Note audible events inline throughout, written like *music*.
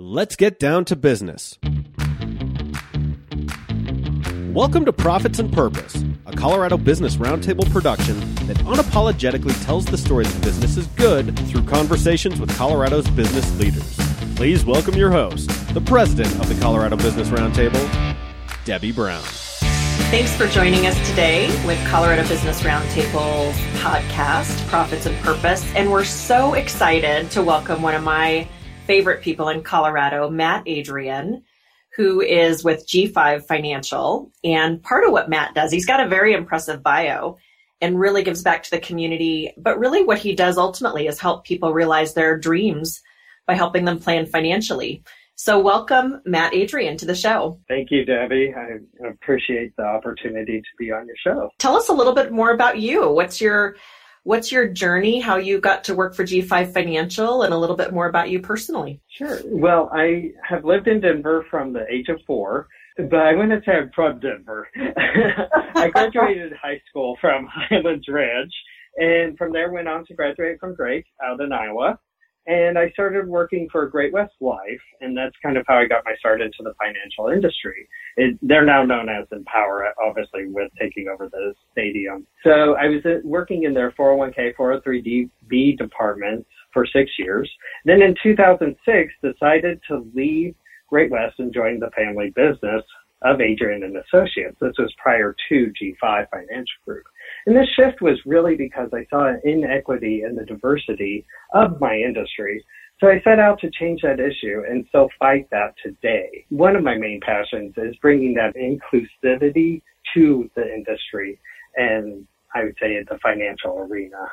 Let's get down to business. Welcome to Profits and Purpose, a Colorado Business Roundtable production that unapologetically tells the story that business is good through conversations with Colorado's business leaders. Please welcome your host, the president of the Colorado Business Roundtable, Debbie Brown. Thanks for joining us today with Colorado Business Roundtable's podcast, Profits and Purpose. And we're so excited to welcome one of my favorite people in Colorado, Matt Adrian, who is with G5 Financial. And part of what Matt does, he's got a very impressive bio and really gives back to the community. But really, what he does ultimately is help people realize their dreams by helping them plan financially. So, welcome, Matt Adrian, to the show. Thank you, Debbie. I appreciate the opportunity to be on your show. Tell us a little bit more about you. What's your what's your journey, how you got to work for G5 Financial, and a little bit more about you personally. Sure. Well, I have lived in Denver from the age of four, but I wouldn't say I'm from Denver. *laughs* I graduated *laughs* high school from *laughs* Highlands Ranch, and from there went on to graduate from Drake out in Iowa and I started working for Great West Life, and that's kind of how I got my start into the financial industry. It, they're now known as Empower, obviously, with taking over the stadium. So I was uh, working in their 401k, 403b department for six years. Then in 2006, decided to leave Great West and join the family business of Adrian and Associates. This was prior to G5 Financial Group. And this shift was really because I saw an inequity in the diversity of my industry. So I set out to change that issue and still fight that today. One of my main passions is bringing that inclusivity to the industry and I would say the financial arena.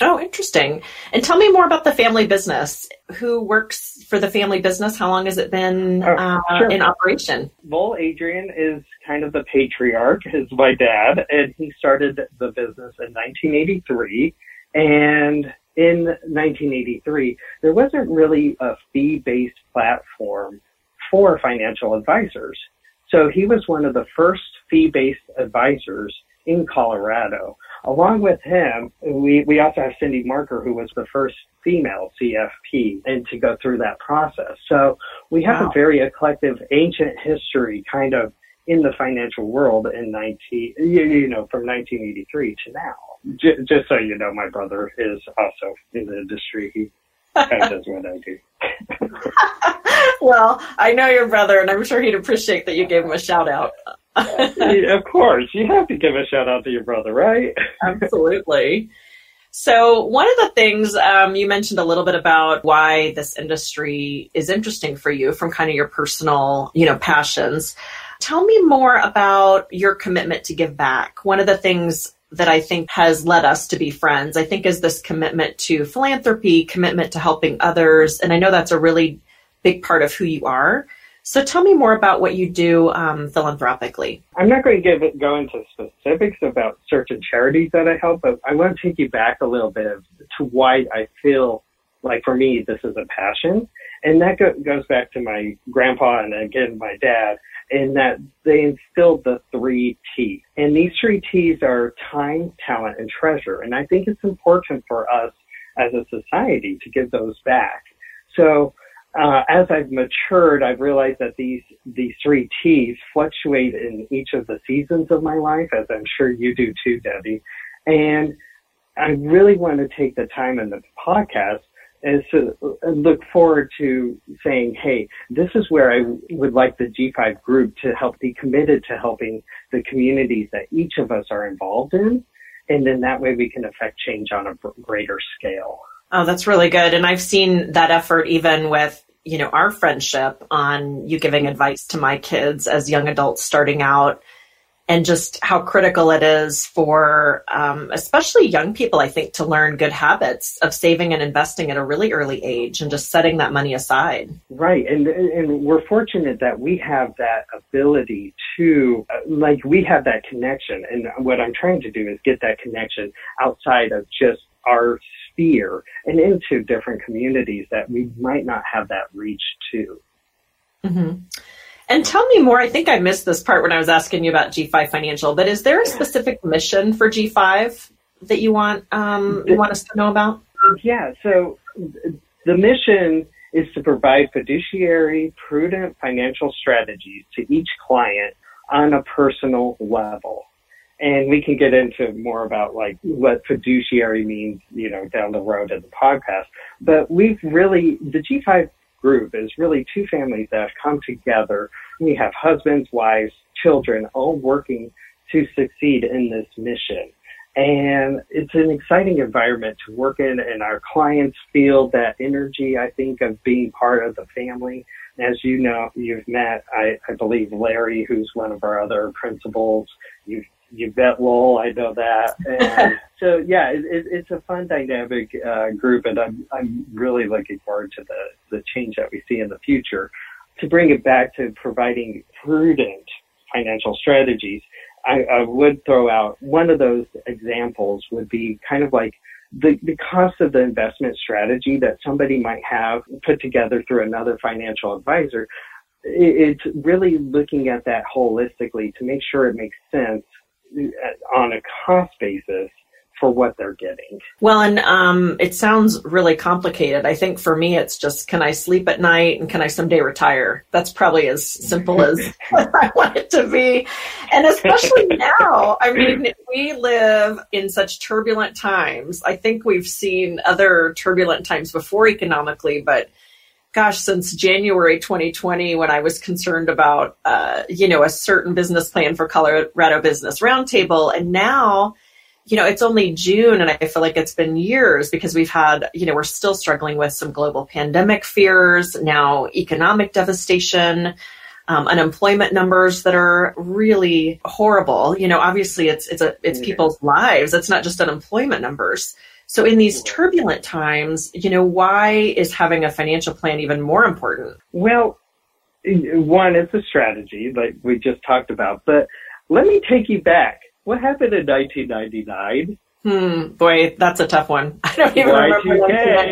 Oh, interesting. And tell me more about the family business. Who works for the family business? How long has it been oh, uh, sure. in operation? Well, Adrian is kind of the patriarch, is my dad, and he started the business in 1983. And in 1983, there wasn't really a fee based platform for financial advisors. So he was one of the first fee based advisors in Colorado. Along with him, we, we also have Cindy Marker, who was the first female CFP and to go through that process. So we have wow. a very eclectic ancient history kind of in the financial world in 19, you, you know, from 1983 to now. J- just so you know, my brother is also in the industry. He kind of does what I do. *laughs* well, I know your brother, and I'm sure he'd appreciate that you gave him a shout out. Of course, you have to give a shout out to your brother, right? *laughs* Absolutely. So, one of the things um, you mentioned a little bit about why this industry is interesting for you from kind of your personal, you know, passions. Tell me more about your commitment to give back. One of the things that I think has led us to be friends, I think, is this commitment to philanthropy, commitment to helping others. And I know that's a really big part of who you are. So tell me more about what you do um, philanthropically. I'm not going to give it, go into specifics about certain charities that I help, but I want to take you back a little bit of, to why I feel like for me this is a passion, and that go, goes back to my grandpa and again my dad in that they instilled the three T's. And these three T's are time, talent, and treasure. And I think it's important for us as a society to give those back. So uh, as I've matured, I've realized that these these three T's fluctuate in each of the seasons of my life, as I'm sure you do too, Debbie. And I really want to take the time in the podcast is to look forward to saying, hey, this is where I would like the G5 group to help be committed to helping the communities that each of us are involved in. And then that way we can affect change on a greater scale. Oh, that's really good. And I've seen that effort even with, you know, our friendship on you giving advice to my kids as young adults starting out and just how critical it is for um, especially young people, I think, to learn good habits of saving and investing at a really early age and just setting that money aside. Right. And, and we're fortunate that we have that ability to, like, we have that connection. And what I'm trying to do is get that connection outside of just our sphere and into different communities that we might not have that reach to. Mm-hmm. And tell me more. I think I missed this part when I was asking you about G5 Financial, but is there a specific mission for G5 that you want um, you want us to know about? Yeah. So the mission is to provide fiduciary, prudent financial strategies to each client on a personal level. And we can get into more about like what fiduciary means, you know, down the road in the podcast. But we've really, the G5 group is really two families that have come together. We have husbands, wives, children, all working to succeed in this mission. And it's an exciting environment to work in and our clients feel that energy, I think, of being part of the family. As you know, you've met, I, I believe, Larry, who's one of our other principals. You've you bet Lowell, I know that. *laughs* And so yeah, it, it, it's a fun dynamic uh, group, and I'm I'm really looking forward to the the change that we see in the future. To bring it back to providing prudent financial strategies, I, I would throw out one of those examples would be kind of like the, the cost of the investment strategy that somebody might have put together through another financial advisor. It's really looking at that holistically to make sure it makes sense on a cost basis for what they're getting. Well, and um, it sounds really complicated. I think for me, it's just can I sleep at night and can I someday retire? That's probably as simple as *laughs* I want it to be. And especially *laughs* now, I mean, we live in such turbulent times. I think we've seen other turbulent times before economically, but gosh, since January 2020, when I was concerned about, uh, you know, a certain business plan for Colorado Business Roundtable. And now, you know, it's only June and I feel like it's been years because we've had, you know, we're still struggling with some global pandemic fears, now economic devastation. Um, unemployment numbers that are really horrible. You know, obviously it's it's a it's people's lives. It's not just unemployment numbers. So in these turbulent times, you know, why is having a financial plan even more important? Well, one, it's a strategy like we just talked about, but let me take you back. What happened in 1999? Hmm, boy, that's a tough one. *laughs* I don't even Y2K.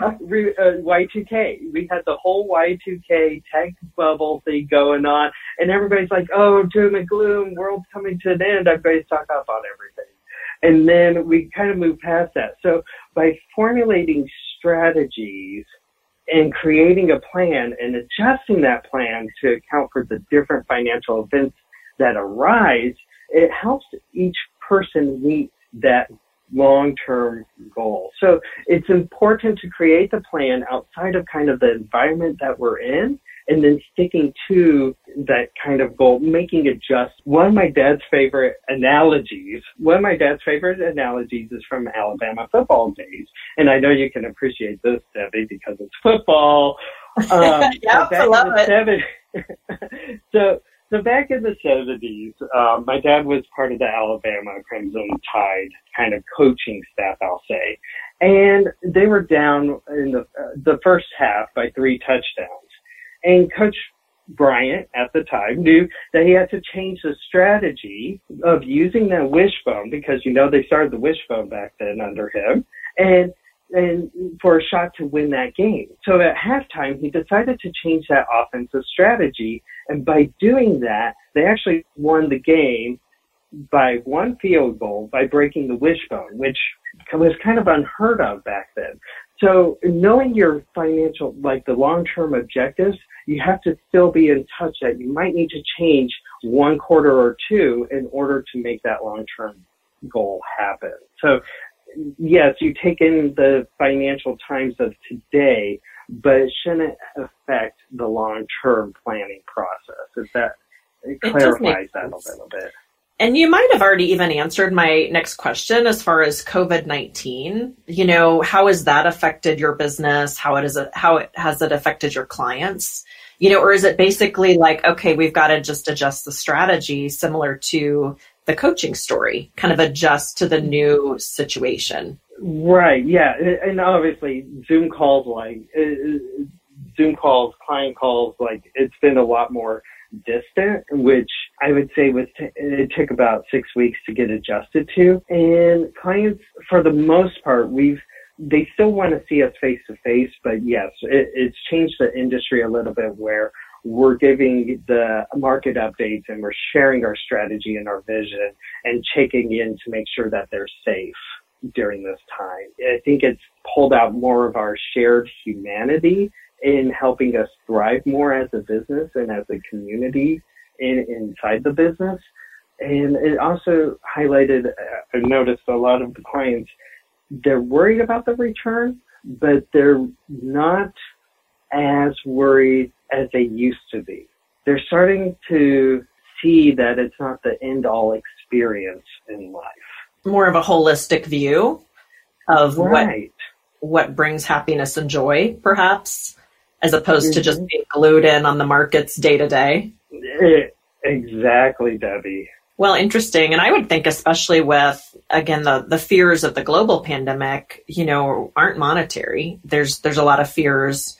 remember *laughs* uh, Y2K. We had the whole Y2K tech bubble thing going on, and everybody's like, "Oh, doom and gloom, world's coming to an end." Everybody's talking about everything. And then we kind of move past that. So by formulating strategies and creating a plan and adjusting that plan to account for the different financial events that arise, it helps each person meet that long-term goal. So it's important to create the plan outside of kind of the environment that we're in and then sticking to that kind of goal, making it just one of my dad's favorite analogies. One of my dad's favorite analogies is from Alabama football days. And I know you can appreciate this, Debbie, because it's football. *laughs* Um, yeah, I love it. 70, *laughs* so, so back in the 70s, um, my dad was part of the Alabama Crimson Tide kind of coaching staff, I'll say. And they were down in the, uh, the first half by three touchdowns. And Coach Bryant at the time knew that he had to change the strategy of using that wishbone because you know they started the wishbone back then under him and and for a shot to win that game. So at halftime he decided to change that offensive strategy and by doing that they actually won the game by one field goal by breaking the wishbone, which was kind of unheard of back then. So knowing your financial, like the long-term objectives, you have to still be in touch that you might need to change one quarter or two in order to make that long-term goal happen. So yes, you take in the financial times of today, but it shouldn't affect the long-term planning process. If that it clarifies that a little bit. And you might have already even answered my next question as far as COVID 19. You know, how has that affected your business? How it is, how it has it affected your clients? You know, or is it basically like, okay, we've got to just adjust the strategy similar to the coaching story, kind of adjust to the new situation? Right. Yeah. And obviously Zoom calls like, uh, uh, Zoom calls, client calls, like it's been a lot more distant, which I would say was t- it took about six weeks to get adjusted to. And clients, for the most part, we've they still want to see us face to face, but yes, it, it's changed the industry a little bit where we're giving the market updates and we're sharing our strategy and our vision and checking in to make sure that they're safe. during this time. I think it's pulled out more of our shared humanity in helping us thrive more as a business and as a community in, inside the business. And it also highlighted, uh, I noticed a lot of the clients, they're worried about the return, but they're not as worried as they used to be. They're starting to see that it's not the end all experience in life. More of a holistic view of right. what what brings happiness and joy, perhaps, as opposed mm-hmm. to just mm-hmm. being glued in on the markets day to day. Exactly, Debbie. Well, interesting. And I would think, especially with, again, the, the fears of the global pandemic, you know, aren't monetary. There's, there's a lot of fears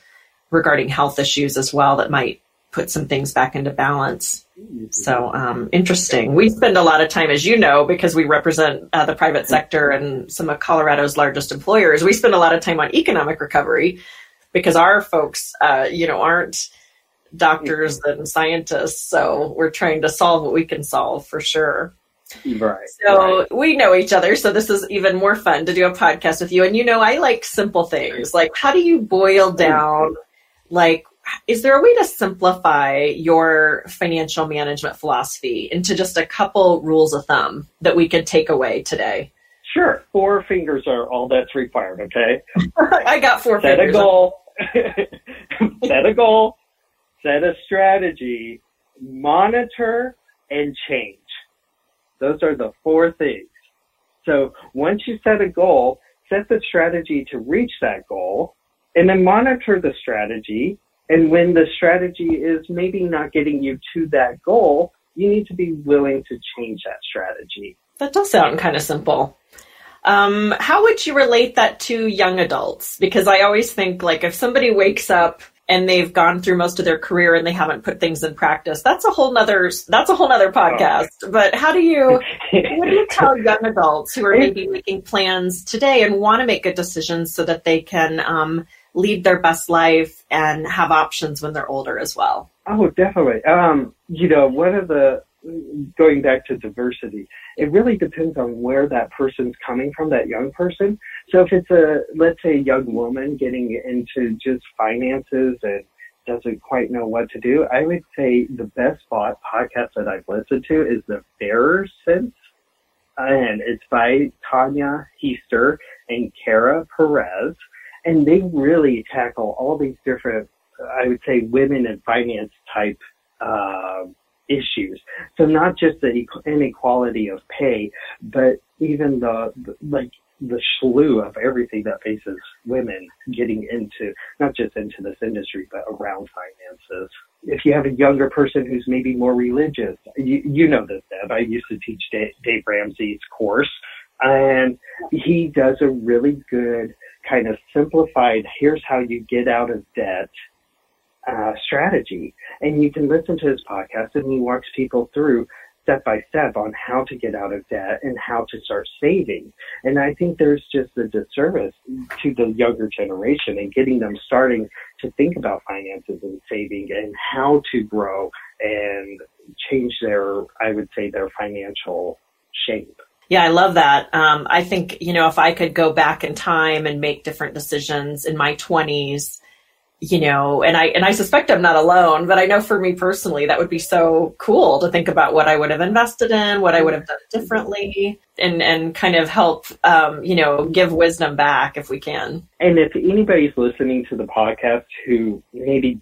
regarding health issues as well that might put some things back into balance. So um, interesting. We spend a lot of time, as you know, because we represent uh, the private sector and some of Colorado's largest employers. We spend a lot of time on economic recovery because our folks, uh, you know, aren't doctors and scientists. So we're trying to solve what we can solve for sure. Right. So right. we know each other. So this is even more fun to do a podcast with you. And you know, I like simple things. Like, how do you boil down, like, is there a way to simplify your financial management philosophy into just a couple rules of thumb that we could take away today? Sure. Four fingers are all that's required, okay? *laughs* I got four set fingers. Set a goal. *laughs* set a goal. Set a strategy. Monitor and change. Those are the four things. So once you set a goal, set the strategy to reach that goal and then monitor the strategy and when the strategy is maybe not getting you to that goal, you need to be willing to change that strategy. That does sound kind of simple. Um, how would you relate that to young adults? Because I always think like if somebody wakes up and they've gone through most of their career and they haven't put things in practice, that's a whole nother that's a whole nother podcast. Oh. But how do you what do you tell *laughs* young adults who are maybe making plans today and want to make good decisions so that they can um, lead their best life and have options when they're older as well. Oh, definitely. Um, you know, one of the going back to diversity, it really depends on where that person's coming from, that young person. So if it's a, let's say, a young woman getting into just finances and doesn't quite know what to do, I would say the best podcast that I've listened to is The Fairer Cents. And it's by Tanja Hester and Kara Perez and they really tackle all these different, I would say, women and finance type uh, issues. So not just the inequality of pay, but even the, the like the slew of everything that faces women getting into not just into this industry but around finances. If you have a younger person who's maybe more religious, you, you know this, Deb. I used to teach Dave, Dave Ramsey's course, and he does a really good kind of simplified, here's how you get out of debt uh, strategy. And you can listen to his podcast and he walks people through step by step on how to get out of debt and how to start saving. And I think there's just a disservice to the younger generation and getting them starting to think about finances and saving and how to grow and change their, I would say, their financial shape. Yeah, I love that. Um, I think, you know, if I could go back in time and make different decisions in my 20s, you know, and I and I suspect I'm not alone, but I know for me personally that would be so cool to think about what I would have invested in, what I would have done differently, and and kind of help, um, you know, give wisdom back if we can. And if anybody's listening to the podcast who maybe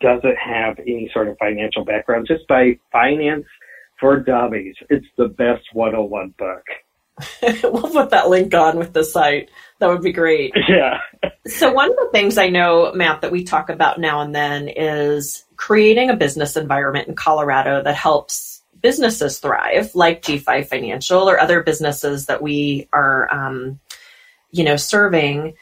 doesn't have any sort of financial background, just by finance for dummies. It's the best 101 book. *laughs* we'll put that link on with the site. That would be great. *laughs* Yeah. so, one of the things I know, Matt, that we talk about now and then is creating a business environment in Colorado that helps businesses thrive, like G5 Financial or other businesses that we are, um, you know, serving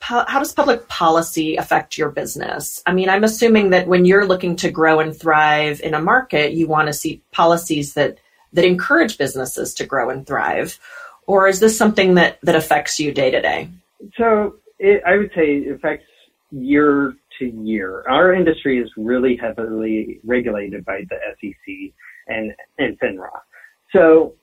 how does public policy affect your business? I mean, I'm assuming that when you're looking to grow and thrive in a market, you want to see policies that that encourage businesses to grow and thrive, or is this something that that affects you day to day? So it, I would say it affects year to year. Our industry is really heavily regulated by the SEC and and FINRA. So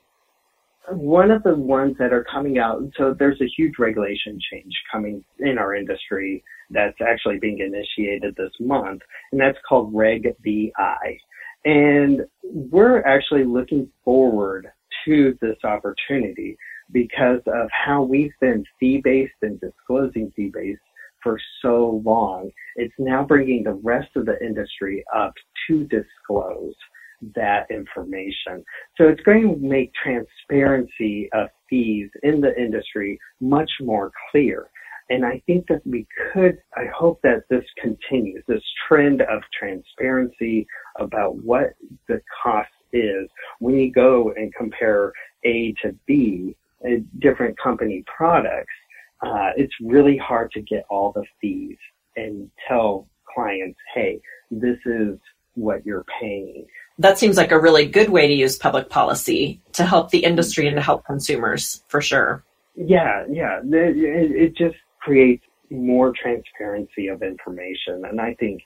one of the ones that are coming out, so there's a huge regulation change coming in our industry that's actually being initiated this month, and that's called Reg BI. And we're actually looking forward to this opportunity because of how we've been fee-based and disclosing fee-based for so long. It's now bringing the rest of the industry up to disclose that information. So it's going to make transparency of fees in the industry much more clear. And I think that we could, I hope that this continues, this trend of transparency about what the cost is when you go and compare A to B, uh, different company products. Uh, it's really hard to get all the fees and tell clients, hey, this is what you're paying that seems like a really good way to use public policy to help the industry and to help consumers for sure. Yeah, yeah. It, it just creates more transparency of information. And I think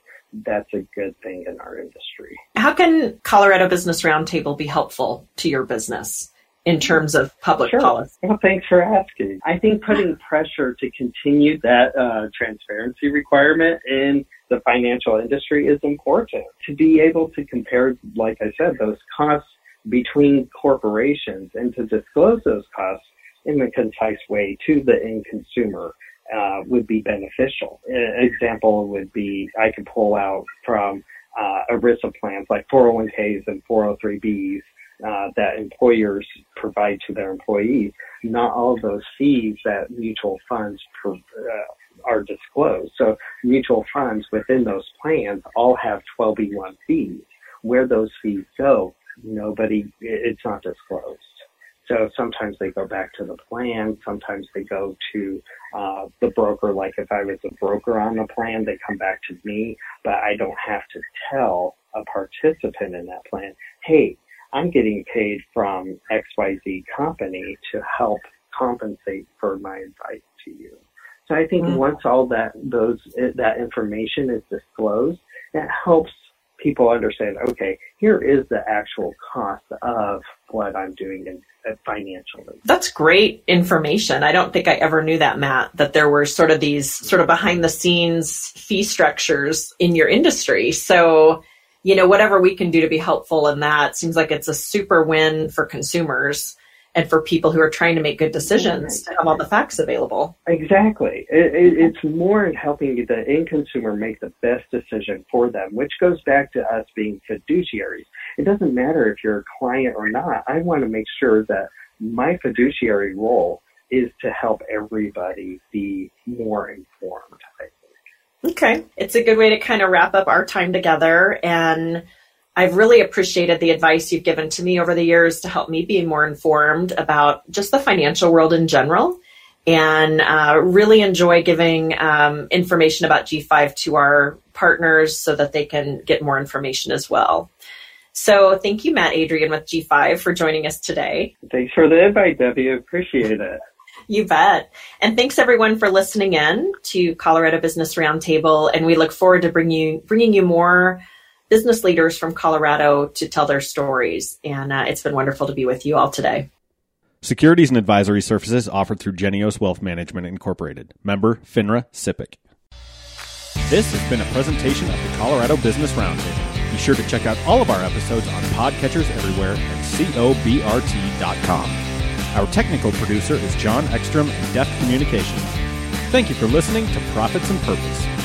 that's a good thing in our industry. How can Colorado Business Roundtable be helpful to your business? in terms of public sure. policy? Well, thanks for asking. I think putting pressure to continue that uh, transparency requirement in the financial industry is important. To be able to compare, like I said, those costs between corporations and to disclose those costs in a concise way to the end consumer uh, would be beneficial. An example would be I could pull out from uh, ERISA plans like 401ks and 403bs uh, that employers provide to their employees. Not all those fees that mutual funds uh, are disclosed. So mutual funds within those plans all have 12B1 fees. Where those fees go, nobody, it's not disclosed. So sometimes they go back to the plan. Sometimes they go to uh, the broker. Like if I was a broker on the plan, they come back to me, but I don't have to tell a participant in that plan, hey, I'm getting paid from XYZ company to help compensate for my advice to you. So I think mm-hmm. once all that those that information is disclosed, that helps people understand. Okay, here is the actual cost of what I'm doing in, uh, financially. That's great information. I don't think I ever knew that, Matt. That there were sort of these sort of behind the scenes fee structures in your industry. So you know, whatever we can do to be helpful in that seems like it's a super win for consumers and for people who are trying to make good decisions oh to have all the facts available. Exactly. It, it, it's more in helping the end consumer make the best decision for them, which goes back to us being fiduciaries. It doesn't matter if you're a client or not. I want to make sure that my fiduciary role is to help everybody be more informed. Okay. It's a good way to kind of wrap up our time together. And I've really appreciated the advice you've given to me over the years to help me be more informed about just the financial world in general. And uh, really enjoy giving um, information about G5 to our partners so that they can get more information as well. So thank you, Matt Adrian with G5 for joining us today. Thanks for the invite, Debbie. Appreciate it. You bet. And thanks everyone for listening in to Colorado Business Roundtable. And we look forward to bring you, bringing you more business leaders from Colorado to tell their stories. And uh, it's been wonderful to be with you all today. Securities and advisory services offered through Geneos Wealth Management Incorporated. Member FINRA SIPC. This has been a presentation of the Colorado Business Roundtable. Be sure to check out all of our episodes on podcatchers everywhere and cobrt.com. Our technical producer is John Ekstrom in Deft Communications. Thank you for listening to Profits and Purpose.